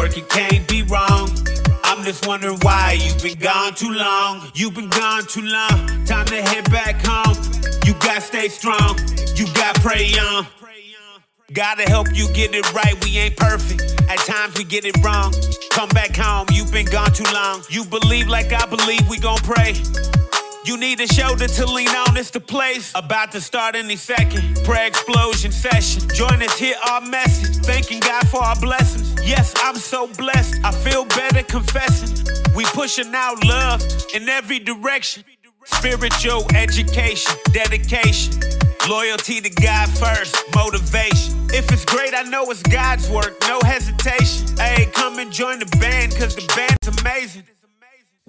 work, it can't be wrong. I'm just wondering why you've been gone too long. You've been gone too long. Time to head back home. You gotta stay strong. You gotta pray on. Gotta help you get it right. We ain't perfect. At times we get it wrong. Come back home. You've been gone too long. You believe like I believe. We gon' pray. You need a shoulder to lean on, it's the place. About to start any second. Prayer explosion session. Join us, hear our message. Thanking God for our blessings. Yes, I'm so blessed. I feel better confessing. We pushing out love in every direction. Spiritual education, dedication. Loyalty to God first, motivation. If it's great, I know it's God's work, no hesitation. Hey, come and join the band, cause the band's amazing.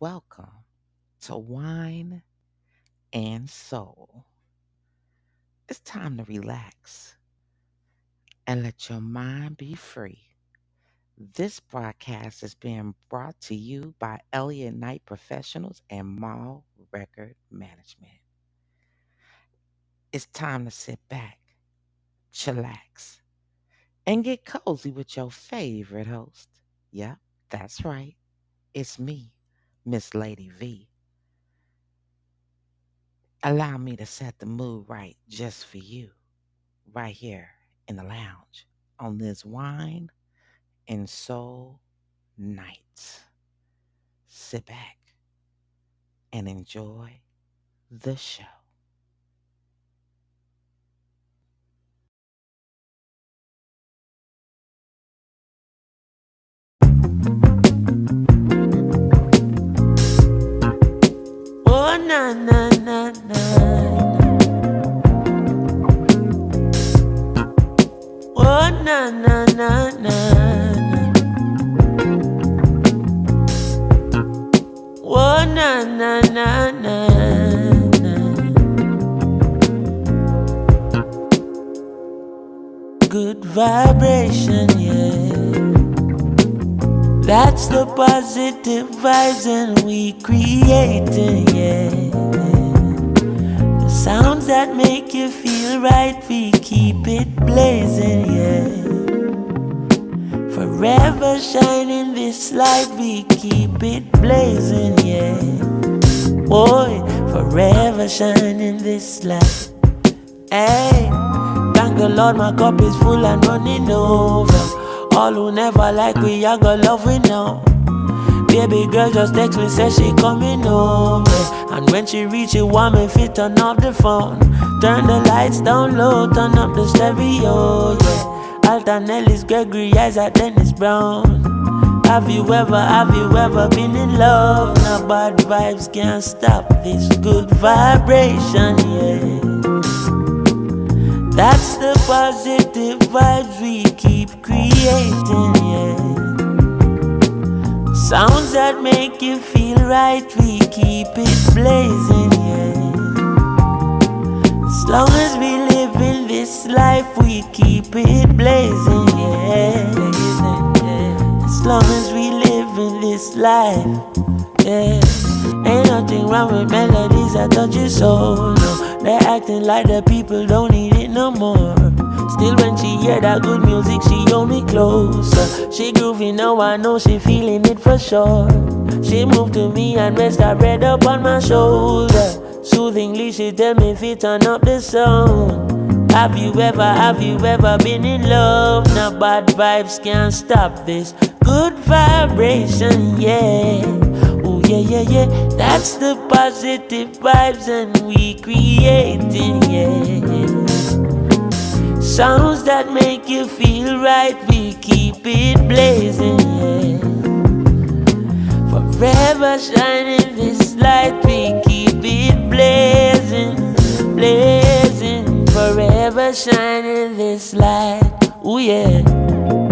Welcome to Wine and Soul. It's time to relax and let your mind be free. This broadcast is being brought to you by Elliott Knight Professionals and Mall Record Management. It's time to sit back, chillax, and get cozy with your favorite host. Yep, that's right. It's me, Miss Lady V. Allow me to set the mood right just for you, right here in the lounge on this wine and soul night. Sit back and enjoy the show. Na na na na. Oh na na na na. Oh na na na na. Good vibration, yeah. That's the positive vibes and we creating, yeah. The sounds that make you feel right, we keep it blazing, yeah. Forever shining this light, we keep it blazing, yeah. Boy, forever shining this light. Hey, thank the Lord, my cup is full and running over. All who never like we, I got love we know. Baby girl just text me, say she coming over. And when she reach, it want me fit turn off the phone. Turn the lights down low, turn up the stereo, yeah. Alton Ellis, Gregory Isaacs, Dennis Brown. Have you ever, have you ever been in love? Now bad vibes can't stop this good vibration, yeah. That's the positive vibes we keep creating, yeah. Sounds that make you feel right, we keep it blazing, yeah. As long as we live in this life, we keep it blazing, yeah. As long as we live in this life, yeah. Ain't nothing wrong with melodies that touch your soul, no. They're acting like the people don't need it no more. Still, when she hear that good music, she hold me closer. She groovy now, I know she feeling it for sure. She moved to me and rest her head up on my shoulder. Soothingly, she tell me if it turn up the sound. Have you ever, have you ever been in love? Now bad vibes can't stop this. Good vibration, yeah. Oh yeah, yeah, yeah. That's the positive vibes and we creating, yeah. Sounds that make you feel right, we keep it blazing. Forever shining this light, we keep it blazing, blazing. Forever shining this light, oh yeah.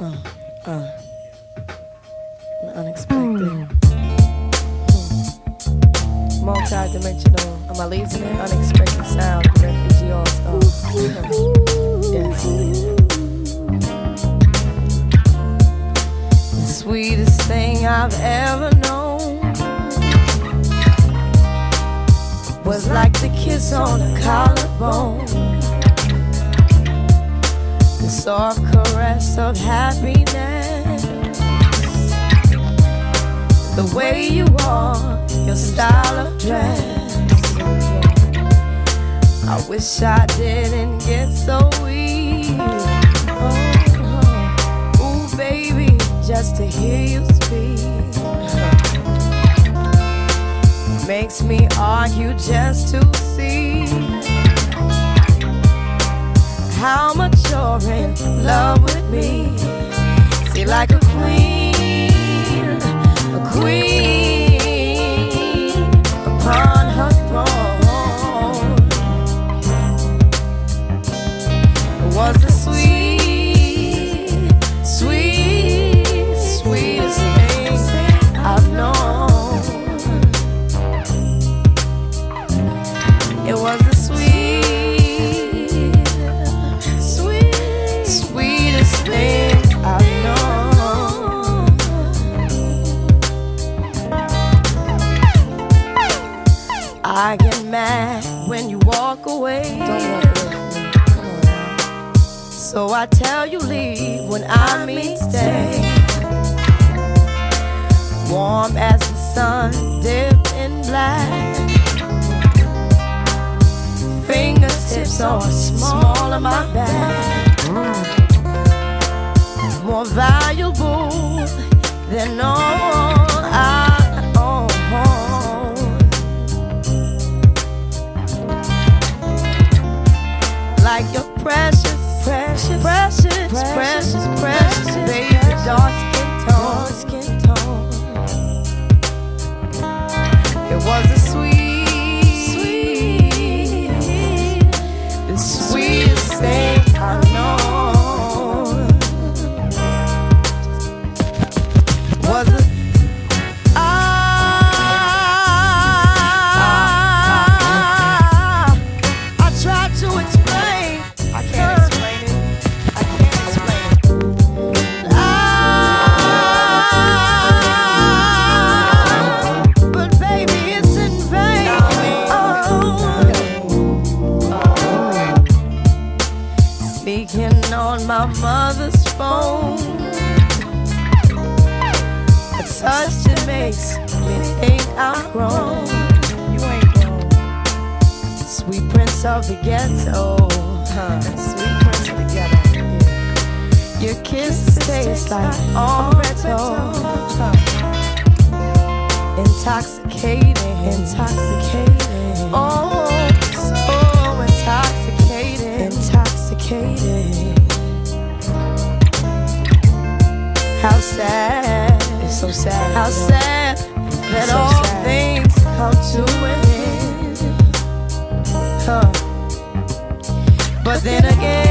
Uh, uh. Unexpected. Multi-dimensional. Am I losing it? Unexpected sound. Refugee All Stars. yes. The sweetest thing I've ever known was like the kiss on a collarbone. Soft caress of happiness. The way you are, your style of dress. I wish I didn't get so weak. Oh, oh. ooh, baby, just to hear you speak makes me argue just to see how much you're in love with me. See, like a queen, a queen tell you leave when I mean stay. Warm as the sun dipped in black fingertips are small of my back. More valuable than all precious, precious, taste like Oreto. Intoxicating, intoxicating. Oh, so intoxicating, intoxicating. How sad, it's so sad. How sad that so all sad. things come to an end. Huh. But then again,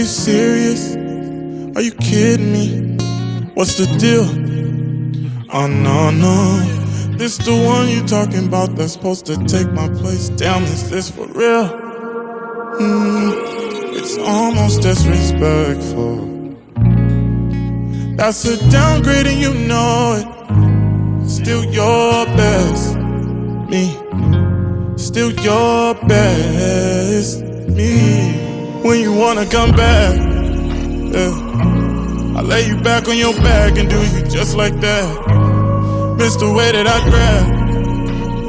you serious? Are you kidding me? What's the deal? Oh no, no. This the one you talking about that's supposed to take my place. Damn, is this for real? Mm, it's almost disrespectful. That's a downgrade and you know it. Still your best, me. Still your best, me. When you wanna come back, yeah. I lay you back on your back and do you just like that. Miss the way that I grab.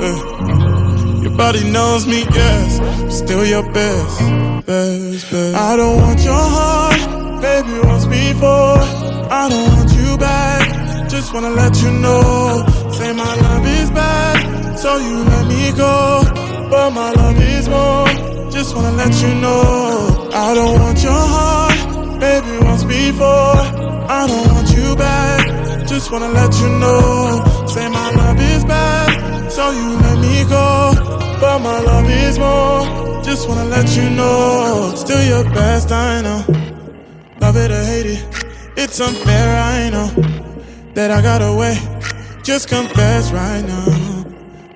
Yeah. Your body knows me, yes. I'm still your best, best, best. I don't want your heart, baby, once before. I don't want you back. Just wanna let you know. Say my love is bad, so you let me go. But my love is more. Just wanna let you know. I don't want your heart, baby, once before. I don't want you back. Just wanna let you know. Say my love is bad, so you let me go. But my love is more. Just wanna let you know. Still your best, I know. Love it or hate it. It's unfair, I know that I got away. Just confess right now.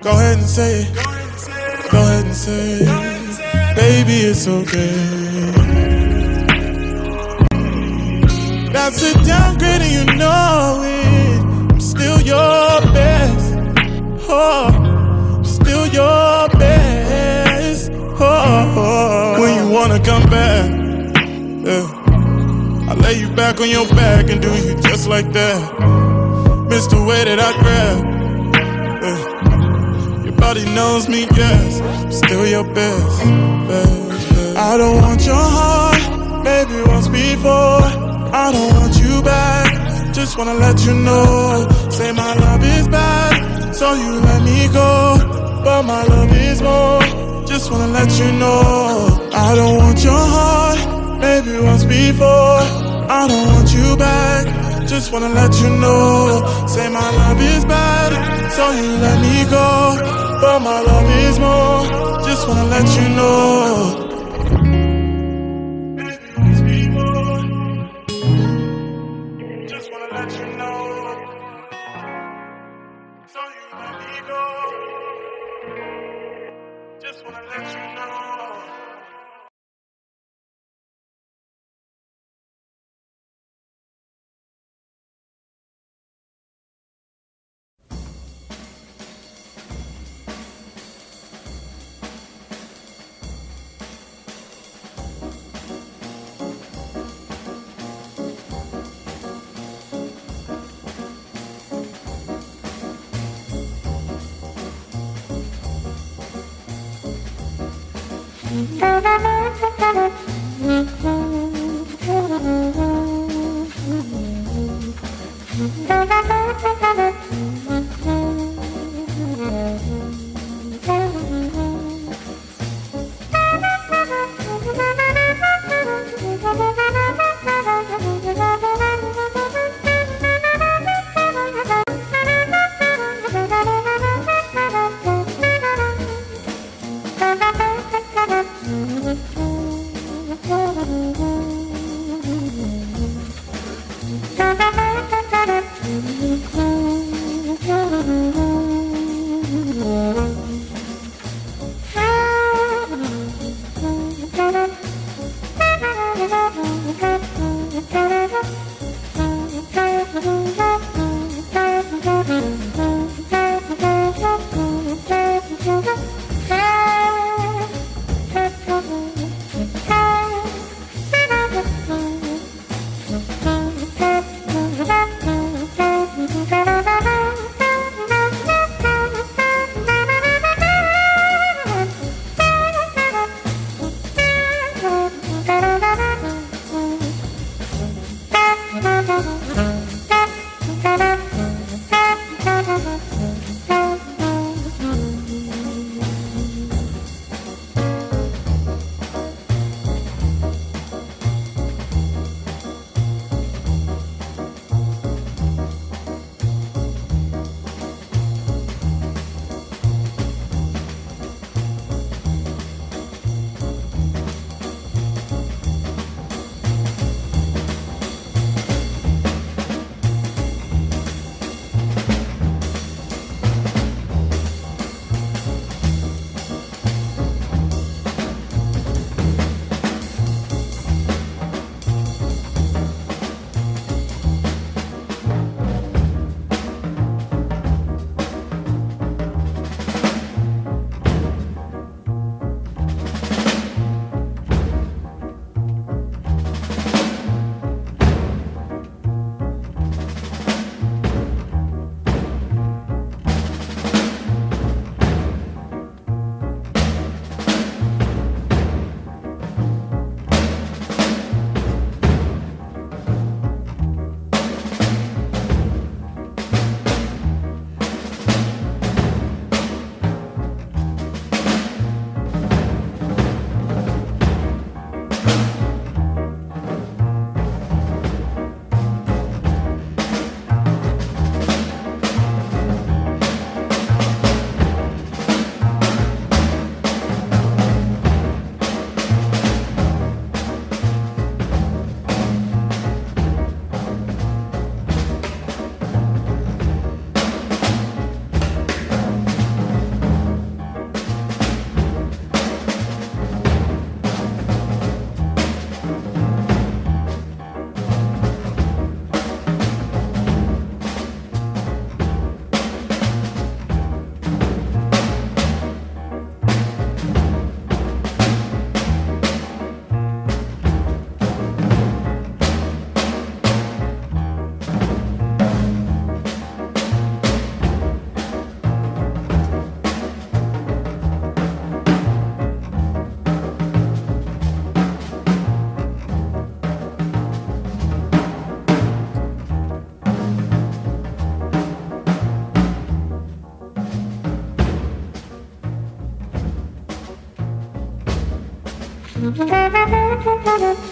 Go ahead and say it. Go ahead and say it. Baby, it's okay. That's a downgrade and you know it. I'm still your best. Oh, I'm still your best. Oh, when you wanna come back. Yeah. I lay you back on your back and do you just like that. Miss the way that I grab. Yeah. Your body knows me, yes. I'm still your best, best, best. I don't want your heart, maybe once before. I don't want you back. Just wanna let you know. Say my love is bad, so you let me go. But my love is more. Just wanna let you know. I don't want your heart maybe once before. I don't want you back, just wanna let you know. Say my love is bad, so you let me go. But my love is more, just wanna let you know. 음.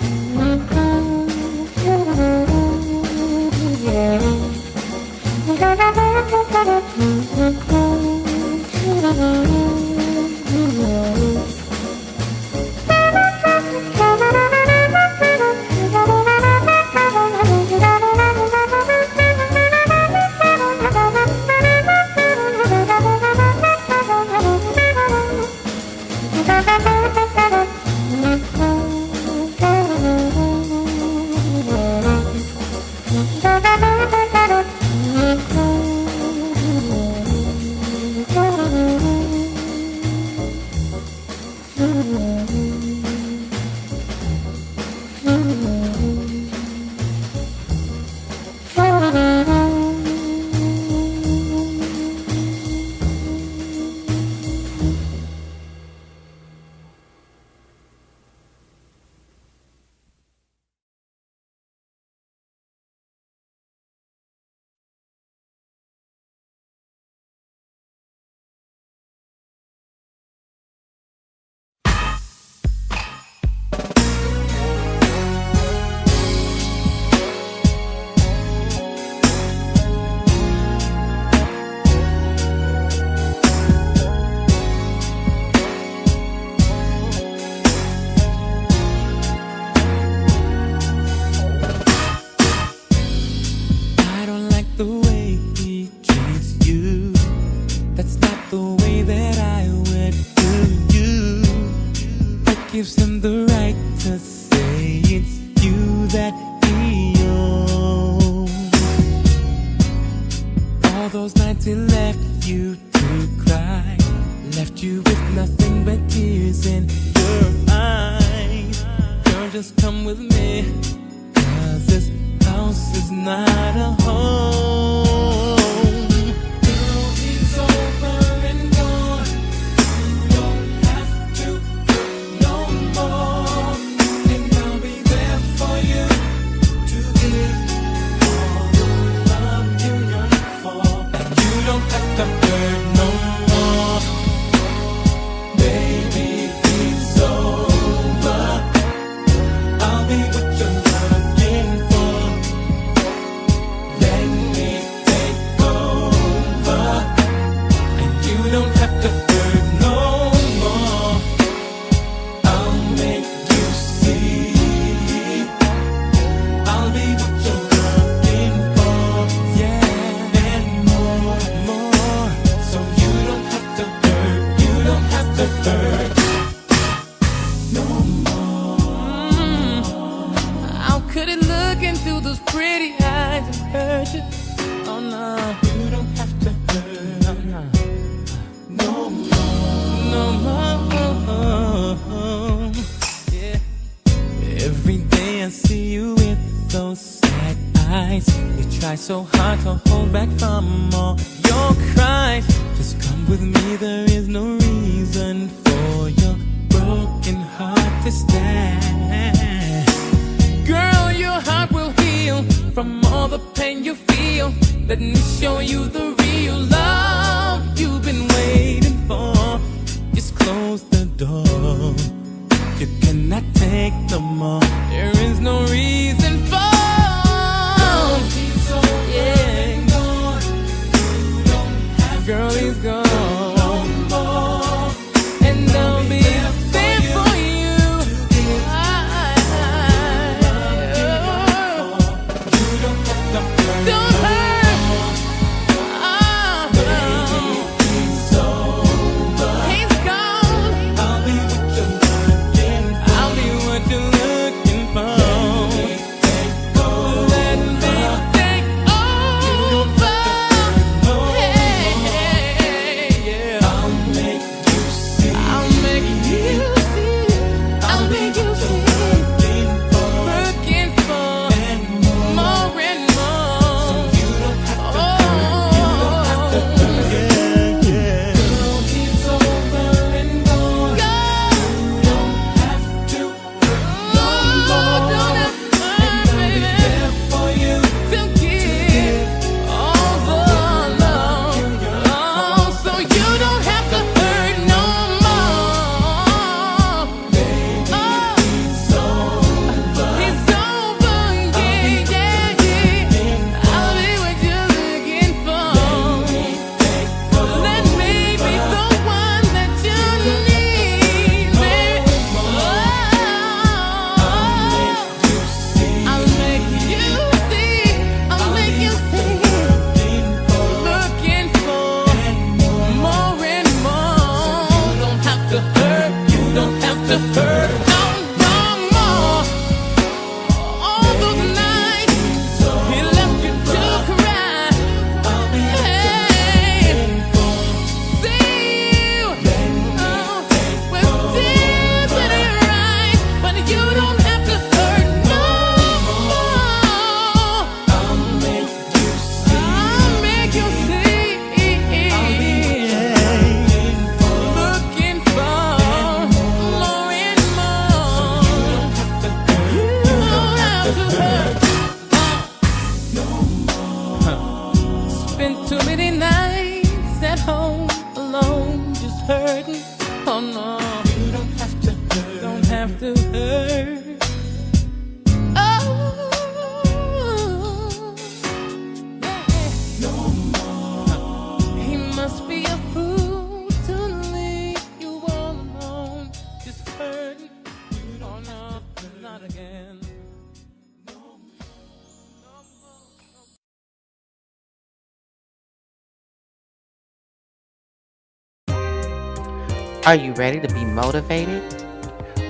Are you ready to be motivated?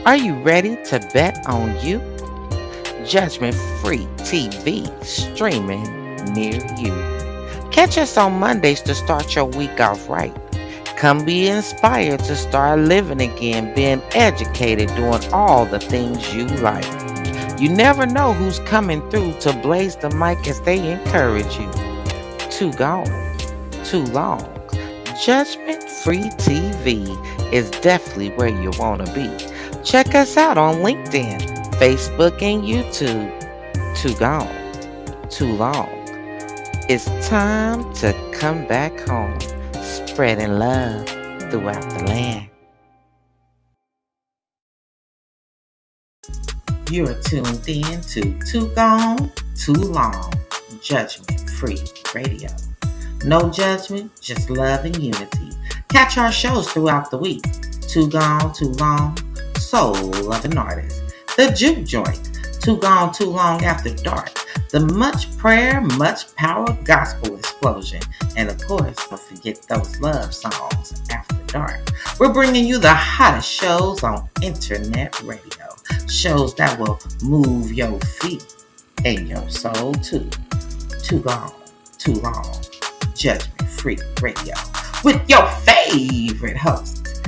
Are you ready to bet on you? Judgment Free TV streaming near you. Catch us on Mondays to start your week off right. Come be inspired to start living again, being educated, doing all the things you like. You never know who's coming through to blaze the mic as they encourage you. Too gone, too long. Judgment Free TV is definitely where you want to be. Check us out on LinkedIn, Facebook, and YouTube. Too gone, too long. It's time to come back home, spreading love throughout the land. You're tuned in to Too Gone, Too Long, Judgment Free Radio. No judgment, just love and unity. Catch our shows throughout the week. Too Gone, Too Long, Soul of an Artist, The Juke Joint, Too Gone, Too Long After Dark, The Much Prayer, Much Power Gospel Explosion, and of course, don't forget those love songs after dark. We're bringing you the hottest shows on internet radio, shows that will move your feet and your soul too. Too Gone, Too Long, Judgment Free Radio with your favorite host,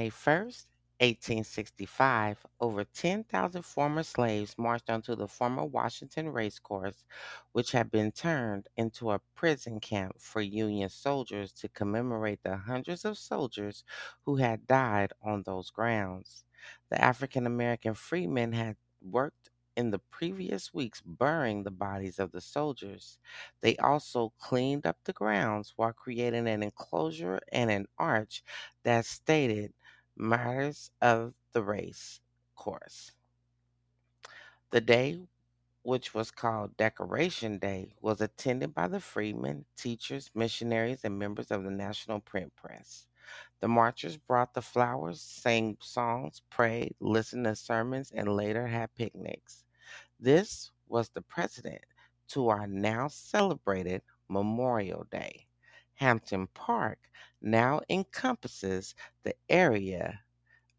May 1st, 1865, over 10,000 former slaves marched onto the former Washington Racecourse, which had been turned into a prison camp for Union soldiers to commemorate the hundreds of soldiers who had died on those grounds. The African American freemen had worked in the previous weeks burying the bodies of the soldiers. They also cleaned up the grounds while creating an enclosure and an arch that stated Martyrs of the Race Course. The day, which was called Decoration Day, was attended by the freedmen, teachers, missionaries, and members of the National Print Press. The marchers brought the flowers, sang songs, prayed, listened to sermons, and later had picnics. This was the precedent to our now celebrated Memorial Day. Hampton Park now encompasses the area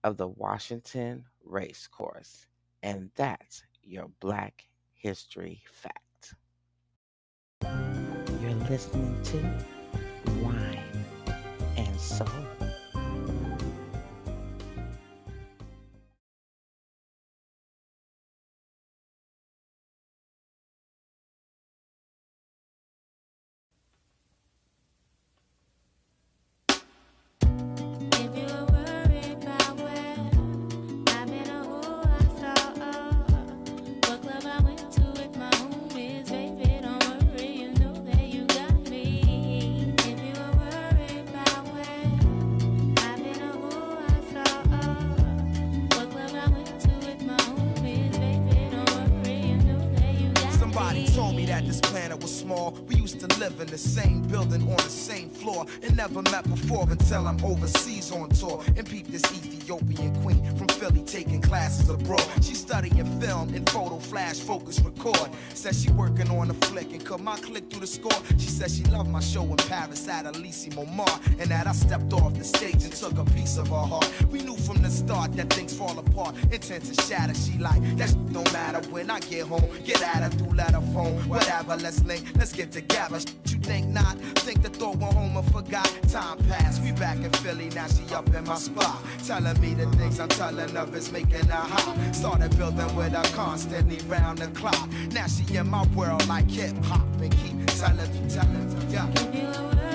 of the Washington Racecourse. And that's your Black History Fact. You're listening to Wine and Soul. Click through the score. She said she loved my show in Paris at Elysée Montmartre and that I stepped off the stage and took a piece of her heart. We knew from the start that things fall apart, intent to shatter. She like that don't matter when I get home. Get at her through letter phone, whatever. Let's link, let's get together. Shit You think not? Think the thought went home and forgot. Time passed, we back in Philly. Now she up in my spot, telling me the things I'm telling her is making her hot. Started building with her constantly round the clock. Now she in my world like hip hop and keep telling me, telling me, yeah.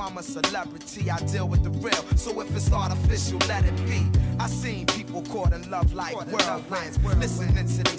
I'm a celebrity, I deal with the real. So if it's artificial, let it be. I seen people caught in love like whirlwinds, listening to their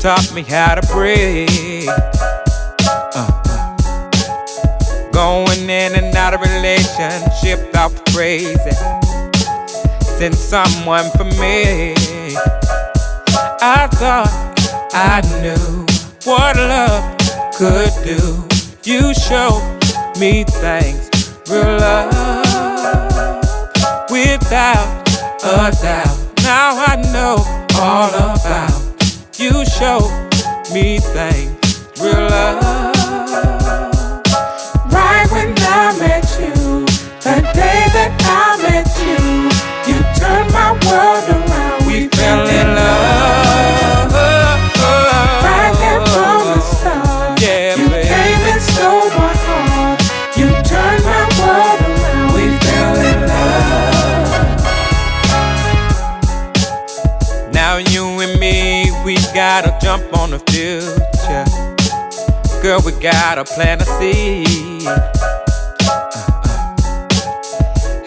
taught me how to breathe. Uh, uh. Going in and out of relationship, talk crazy. Send someone for me. I thought I knew what love could do. You showed me things, real love, without a doubt. Now I know all about. Showed me things, gotta jump on the future. Girl, we gotta plant a seed.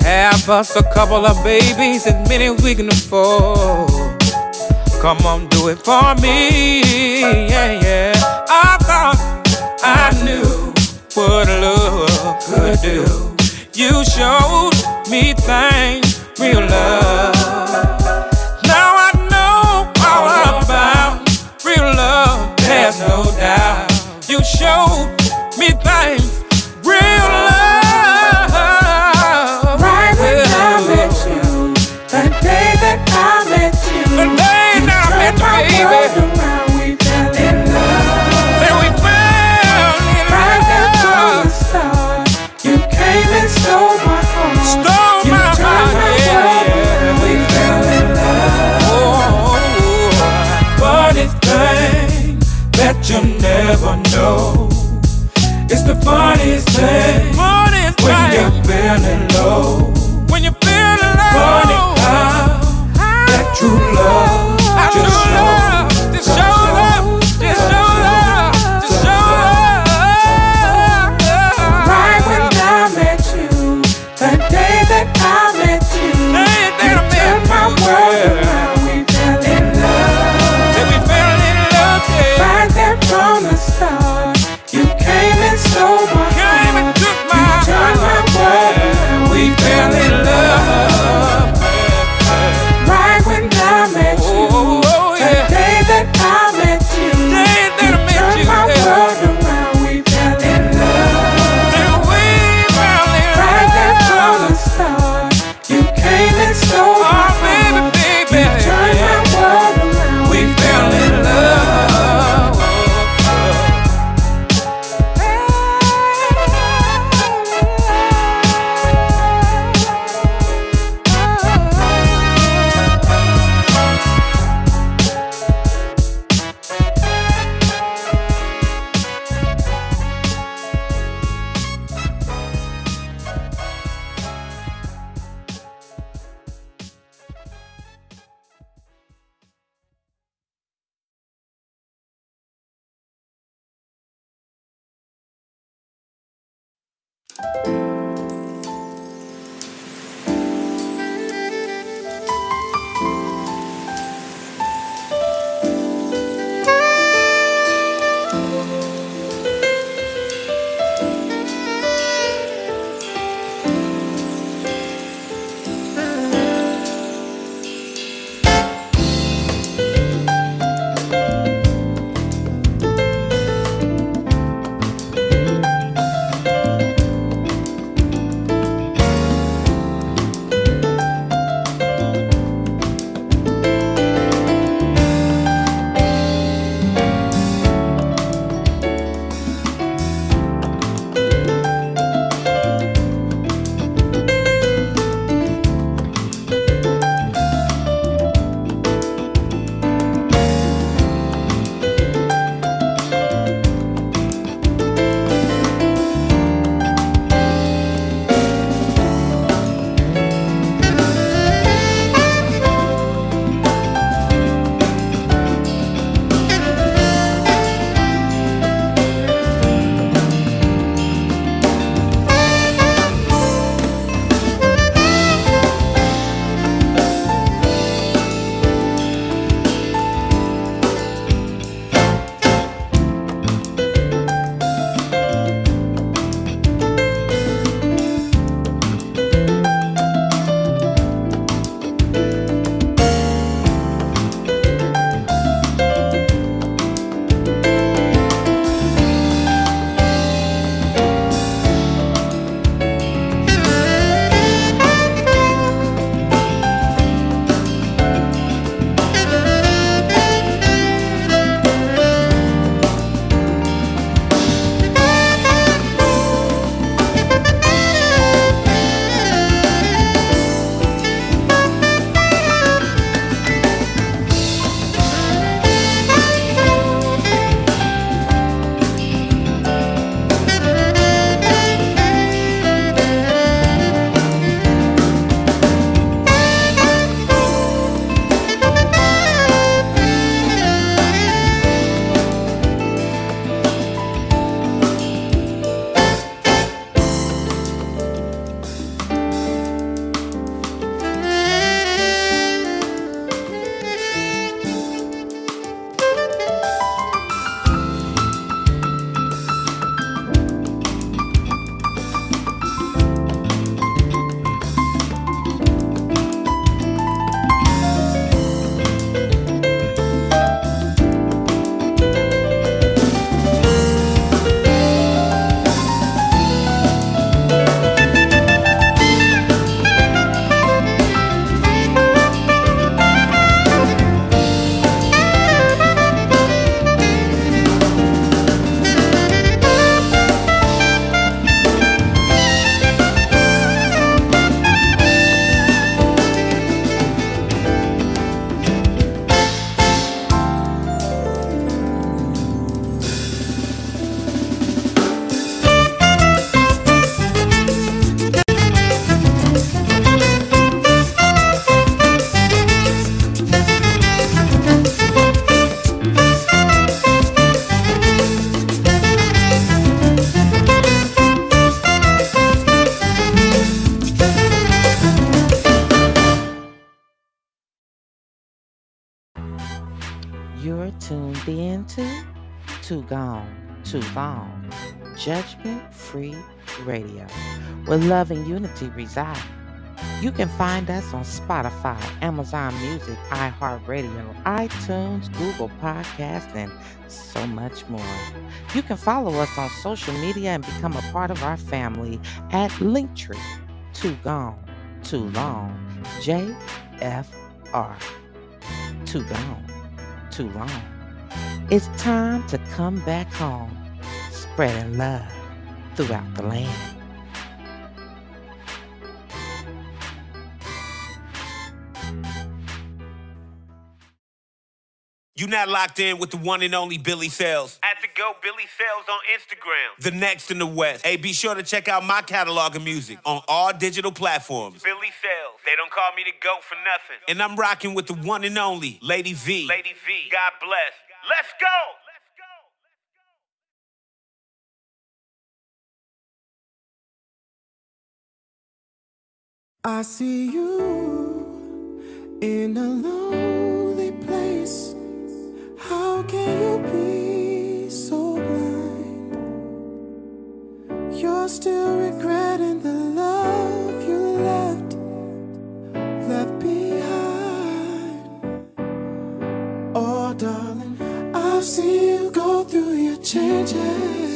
Have us a couple of babies, as many as we can afford. Come on, do it for me. Yeah, yeah. I thought I knew what a love could do. You showed me things, real love. Showed me things, you never know. It's the funniest thing. Funniest when thing. you're feeling low. When you're feeling low. Funny how that true love Too Gone, Too Long, Judgment Free Radio, where love and unity reside. You can find us on Spotify, Amazon Music, iHeartRadio, iTunes, Google Podcast, and so much more. You can follow us on social media and become a part of our family at Linktree. Too Gone, Too Long, JFR. Too Gone, Too Long. It's time to come back home, spreading love throughout the land. You're not locked in with the one and only Billy Sales. At the Go Billy Sales on Instagram. The next in the West. Hey, be sure to check out my catalog of music on all digital platforms. Billy Sales. They don't call me the GOAT for nothing. And I'm rocking with the one and only Lady V. Lady V. God bless. Let's go! I see you in a lonely place. How can you be so blind? You're still regretting your changes,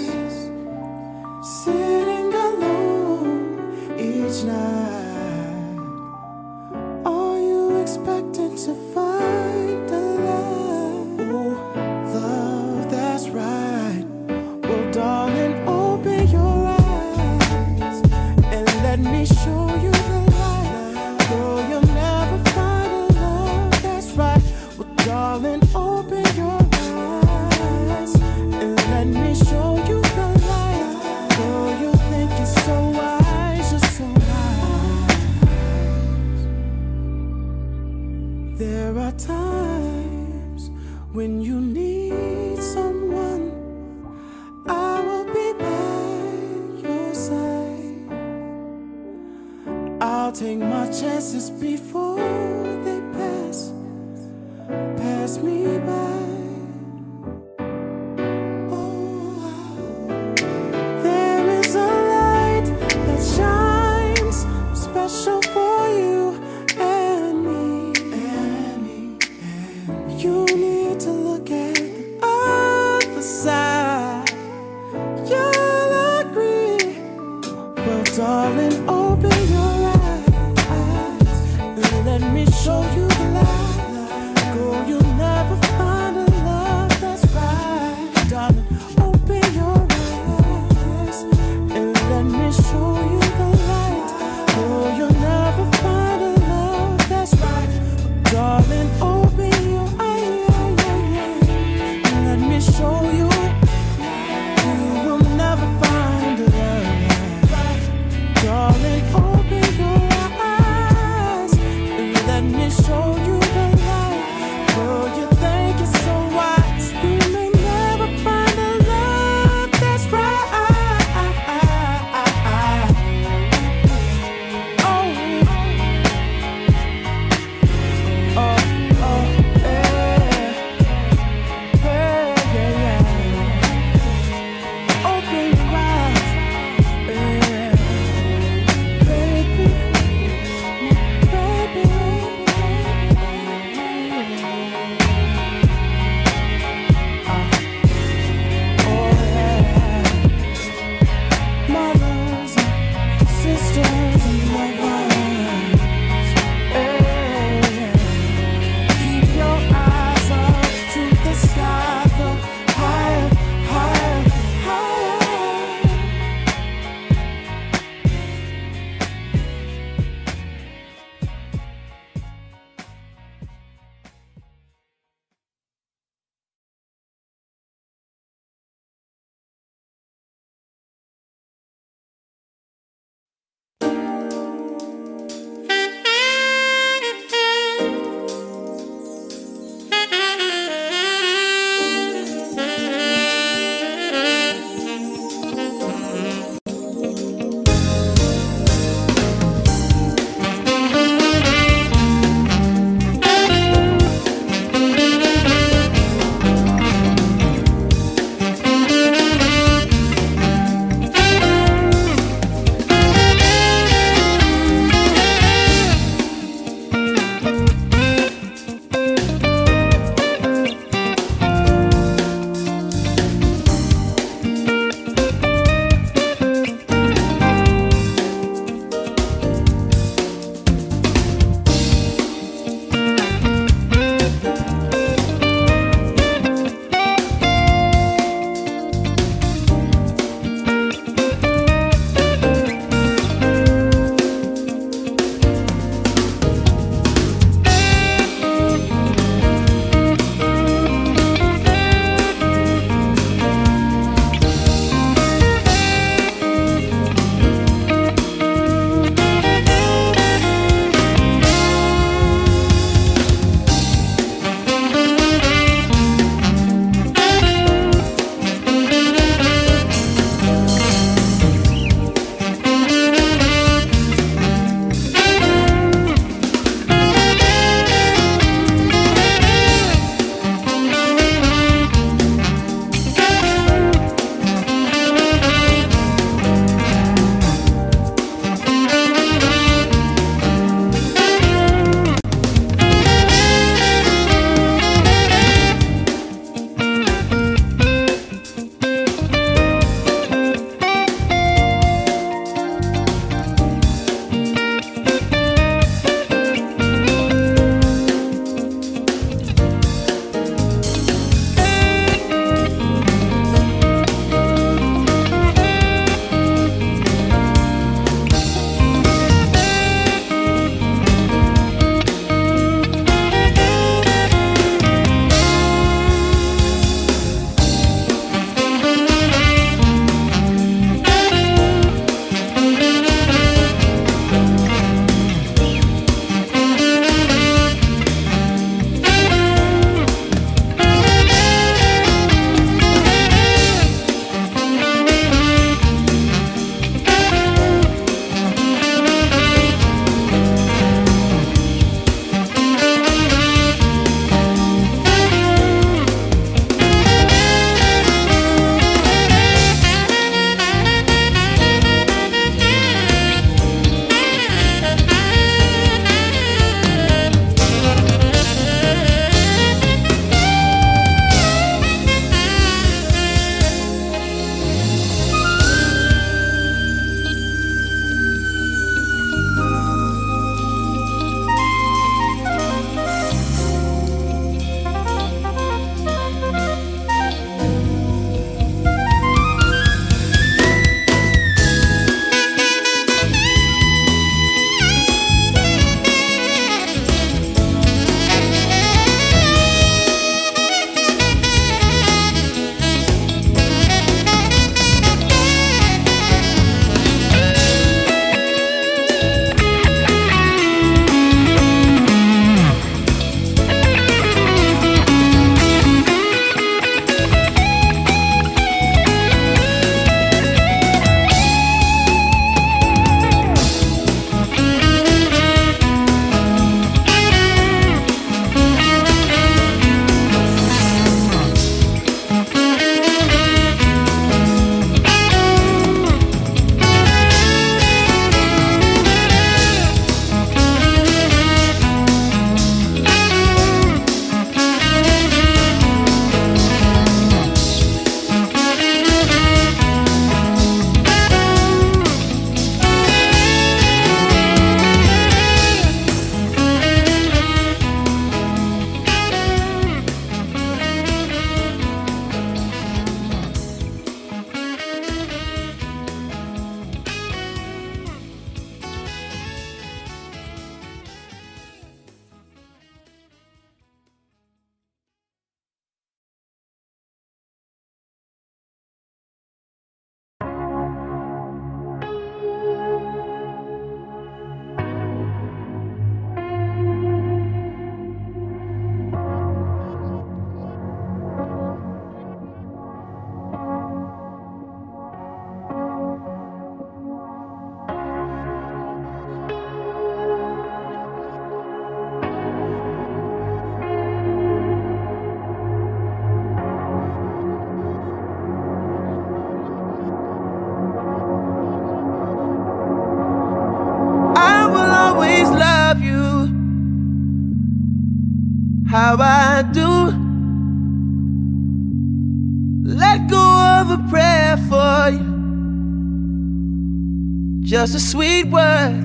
Just a sweet word.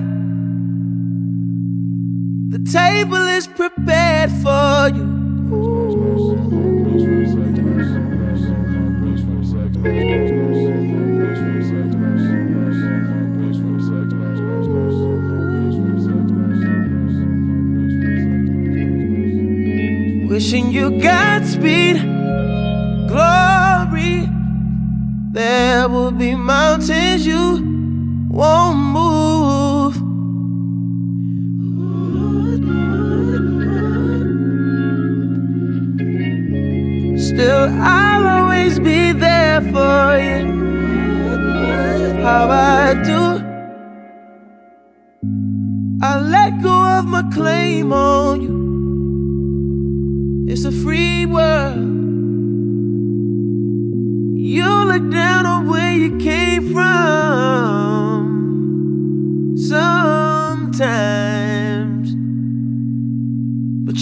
The table is prepared for you. Wishing you Godspeed, glory. There will be mountains you won't move. Still, I'll always be there for you. How I do. I let go of my claim on you. It's a free world.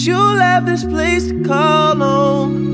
You'll have this place to call home.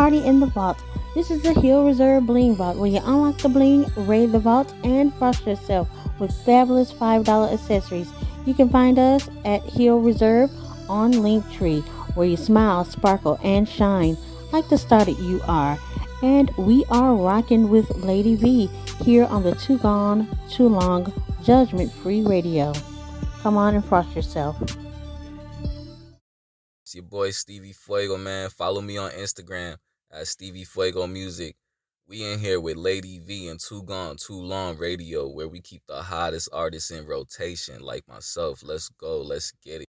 Party in the vault. This is the Hill Reserve Bling Vault where you unlock the bling, raid the vault, and frost yourself with fabulous $5 accessories. You can find us at Hill Reserve on Linktree where you smile, sparkle, and shine like the star that you are. And we are rocking with Lady V here on the Too Gone, Too Long Judgment Free Radio. Come on and frost yourself. It's your boy Stevie Fuego, man. Follow me on Instagram at Stevie Fuego Music. We in here with Lady V and Too Gone, Too Long Radio, where we keep the hottest artists in rotation, like myself. Let's go, let's get it.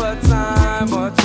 A time or two.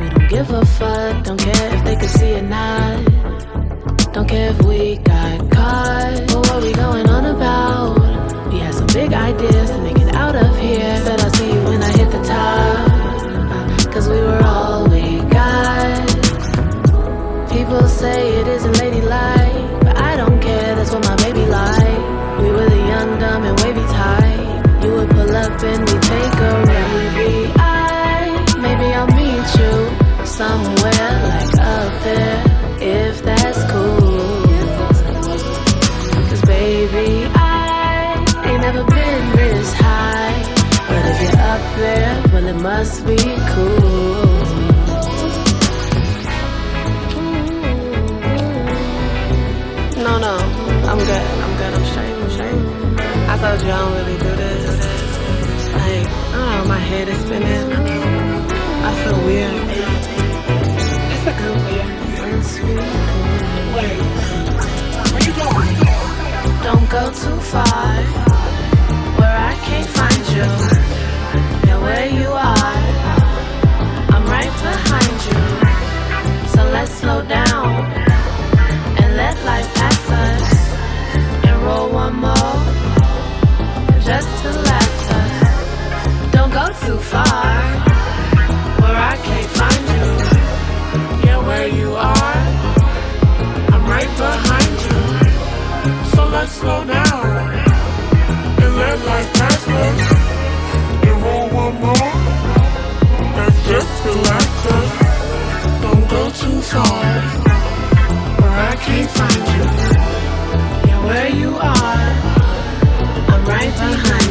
We don't give a fuck, don't care if they can see or not. Don't care if we got caught. But what we going on about? We had some big ideas to make it out of here. Said I'll see you when I hit the top. Cause we were all we got. People say it isn't ladylike, but I don't care, that's what my baby like. We were the young, dumb, and wavy type. You would pull up and we take a ride. somewhere like up there if that's cool. Cause baby, I ain't never been this high. But if you're up there, well, it must be cool. No, no, I'm good. I'm good. I'm straight. I'm straight. I told you I don't really do this. Like, I don't know, my head is spinning. I feel weird. Don't go too far where I can't find you. Where you are, I'm right behind you. So let's slow down and let life pass us. And roll one more just to last us. Don't go too far. behind you. So let's slow down and let life pass us. And roll one more? and just relax us. Don't go too far, or I can't find you. You're where you are. I'm right behind.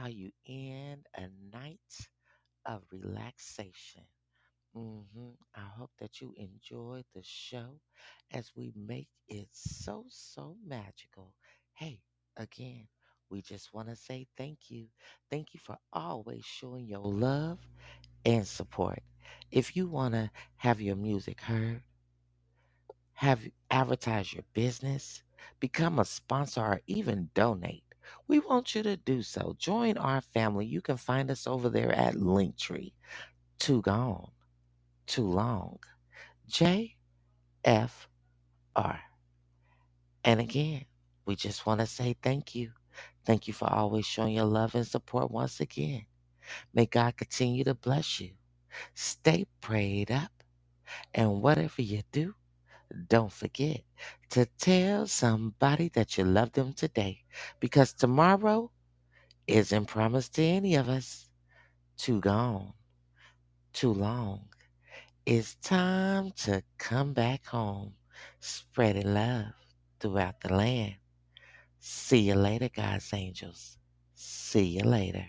How you end a night of relaxation. hmm I hope that you enjoyed the show as we make it so, so magical. Hey, again, we just want to say thank you. Thank you for always showing your love and support. If you want to have your music heard, have advertise your business, become a sponsor, or even donate, we want you to do so. Join our family. You can find us over there at Linktree. Too gone, too long. JFR. And again, we just want to say thank you. Thank you for always showing your love and support once again. May God continue to bless you. Stay prayed up And whatever you do, don't forget to tell somebody that you love them today because tomorrow isn't promised to any of us. Too gone, too long. It's time to come back home, spreading love throughout the land. See you later, God's angels. See you later.